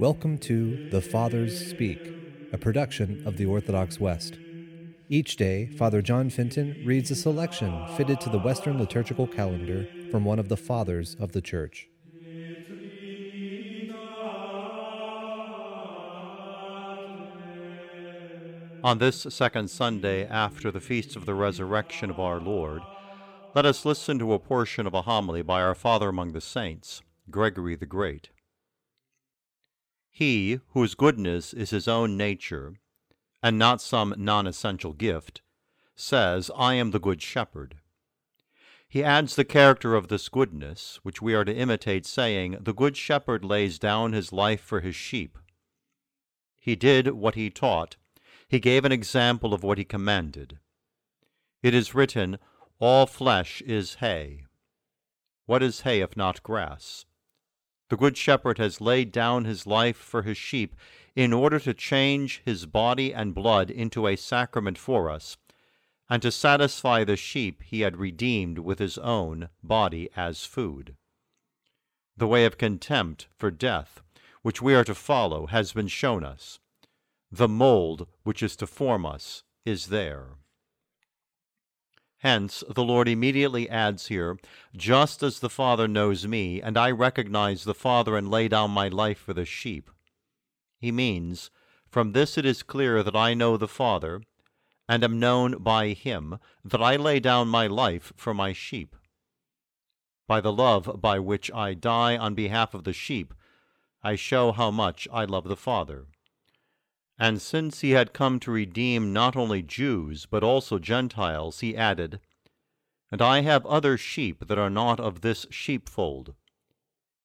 Welcome to The Fathers Speak, a production of the Orthodox West. Each day, Father John Fenton reads a selection fitted to the Western liturgical calendar from one of the Fathers of the Church. On this second Sunday after the feast of the resurrection of our Lord, let us listen to a portion of a homily by our Father among the saints, Gregory the Great. He whose goodness is his own nature, and not some non essential gift, says, I am the Good Shepherd. He adds the character of this goodness, which we are to imitate, saying, The Good Shepherd lays down his life for his sheep. He did what he taught he gave an example of what he commanded. It is written, All flesh is hay. What is hay if not grass? The Good Shepherd has laid down his life for his sheep in order to change his body and blood into a sacrament for us, and to satisfy the sheep he had redeemed with his own body as food. The way of contempt for death, which we are to follow, has been shown us the mold which is to form us is there. Hence, the Lord immediately adds here, Just as the Father knows me, and I recognize the Father and lay down my life for the sheep. He means, From this it is clear that I know the Father, and am known by him, that I lay down my life for my sheep. By the love by which I die on behalf of the sheep, I show how much I love the Father. And since he had come to redeem not only Jews, but also Gentiles, he added, And I have other sheep that are not of this sheepfold.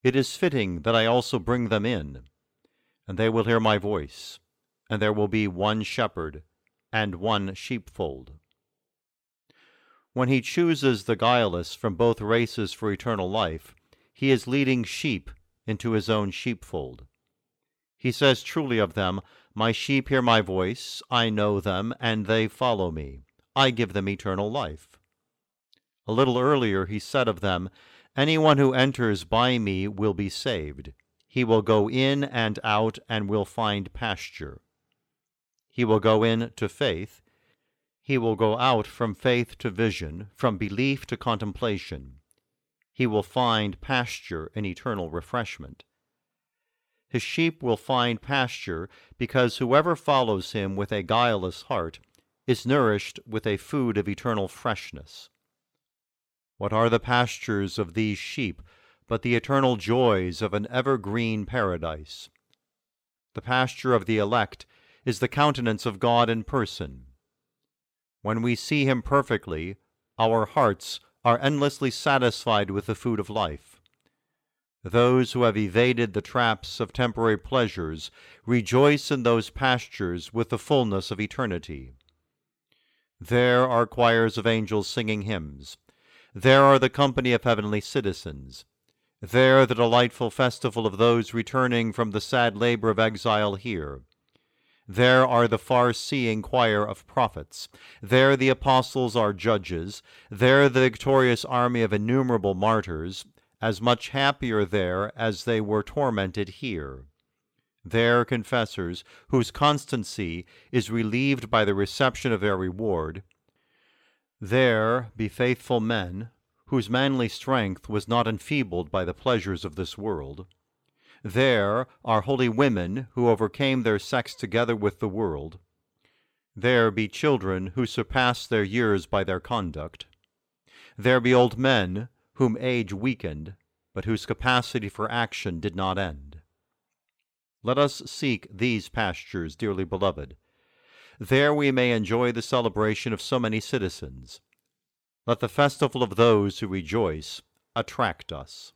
It is fitting that I also bring them in, and they will hear my voice, and there will be one shepherd and one sheepfold. When he chooses the guileless from both races for eternal life, he is leading sheep into his own sheepfold. He says truly of them, my sheep hear my voice, I know them, and they follow me. I give them eternal life. A little earlier he said of them, Anyone who enters by me will be saved. He will go in and out and will find pasture. He will go in to faith. He will go out from faith to vision, from belief to contemplation. He will find pasture and eternal refreshment his sheep will find pasture, because whoever follows him with a guileless heart is nourished with a food of eternal freshness. What are the pastures of these sheep but the eternal joys of an evergreen paradise? The pasture of the elect is the countenance of God in person. When we see him perfectly, our hearts are endlessly satisfied with the food of life. Those who have evaded the traps of temporary pleasures rejoice in those pastures with the fullness of eternity. There are choirs of angels singing hymns. There are the company of heavenly citizens. There the delightful festival of those returning from the sad labor of exile here. There are the far seeing choir of prophets. There the apostles are judges. There the victorious army of innumerable martyrs as much happier there as they were tormented here. There confessors, whose constancy is relieved by the reception of their reward. There be faithful men, whose manly strength was not enfeebled by the pleasures of this world. There are holy women who overcame their sex together with the world. There be children who surpass their years by their conduct. There be old men whom age weakened, but whose capacity for action did not end. Let us seek these pastures, dearly beloved. There we may enjoy the celebration of so many citizens. Let the festival of those who rejoice attract us.